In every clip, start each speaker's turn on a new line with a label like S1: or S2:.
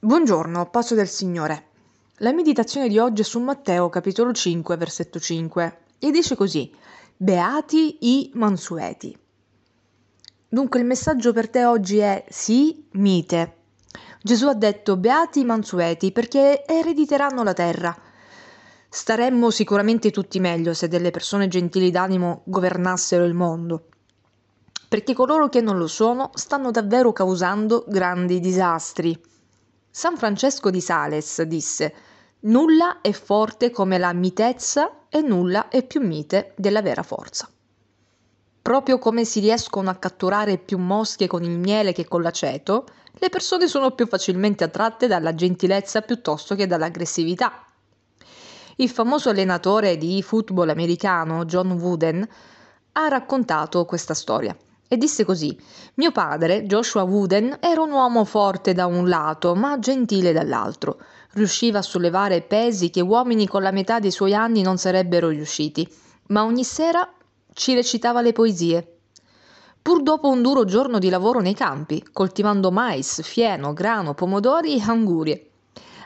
S1: Buongiorno, pace del Signore. La meditazione di oggi è su Matteo capitolo 5, versetto 5 e dice così: Beati i mansueti. Dunque il messaggio per te oggi è sì, mite. Gesù ha detto beati i mansueti perché erediteranno la terra. Staremmo sicuramente tutti meglio se delle persone gentili d'animo governassero il mondo, perché coloro che non lo sono stanno davvero causando grandi disastri. San Francesco di Sales disse Nulla è forte come la mitezza e nulla è più mite della vera forza. Proprio come si riescono a catturare più mosche con il miele che con l'aceto, le persone sono più facilmente attratte dalla gentilezza piuttosto che dall'aggressività. Il famoso allenatore di football americano John Wooden ha raccontato questa storia e disse così: Mio padre, Joshua Wooden, era un uomo forte da un lato, ma gentile dall'altro. Riusciva a sollevare pesi che uomini con la metà dei suoi anni non sarebbero riusciti, ma ogni sera ci recitava le poesie. Pur dopo un duro giorno di lavoro nei campi, coltivando mais, fieno, grano, pomodori e angurie.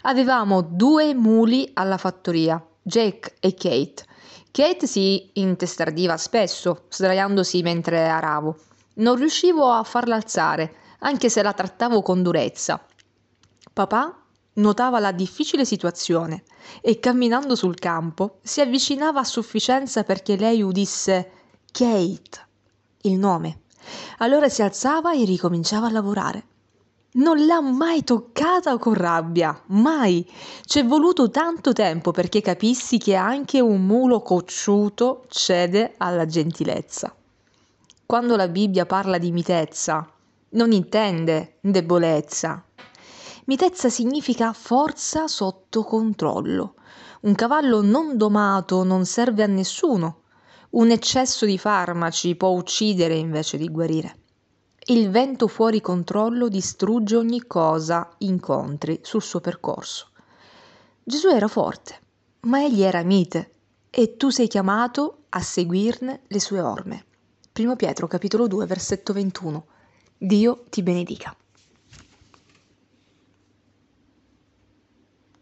S1: Avevamo due muli alla fattoria, Jake e Kate. Kate si intestardiva spesso, sdraiandosi mentre aravo. Non riuscivo a farla alzare, anche se la trattavo con durezza. Papà notava la difficile situazione e camminando sul campo si avvicinava a sufficienza perché lei udisse Kate, il nome. Allora si alzava e ricominciava a lavorare. Non l'ha mai toccata con rabbia, mai. Ci è voluto tanto tempo perché capissi che anche un mulo cocciuto cede alla gentilezza quando la Bibbia parla di mitezza, non intende debolezza. Mitezza significa forza sotto controllo. Un cavallo non domato non serve a nessuno. Un eccesso di farmaci può uccidere invece di guarire. Il vento fuori controllo distrugge ogni cosa incontri sul suo percorso. Gesù era forte, ma egli era mite e tu sei chiamato a seguirne le sue orme. 1 Pietro capitolo 2 versetto 21. Dio ti benedica.